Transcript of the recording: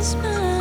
is mine.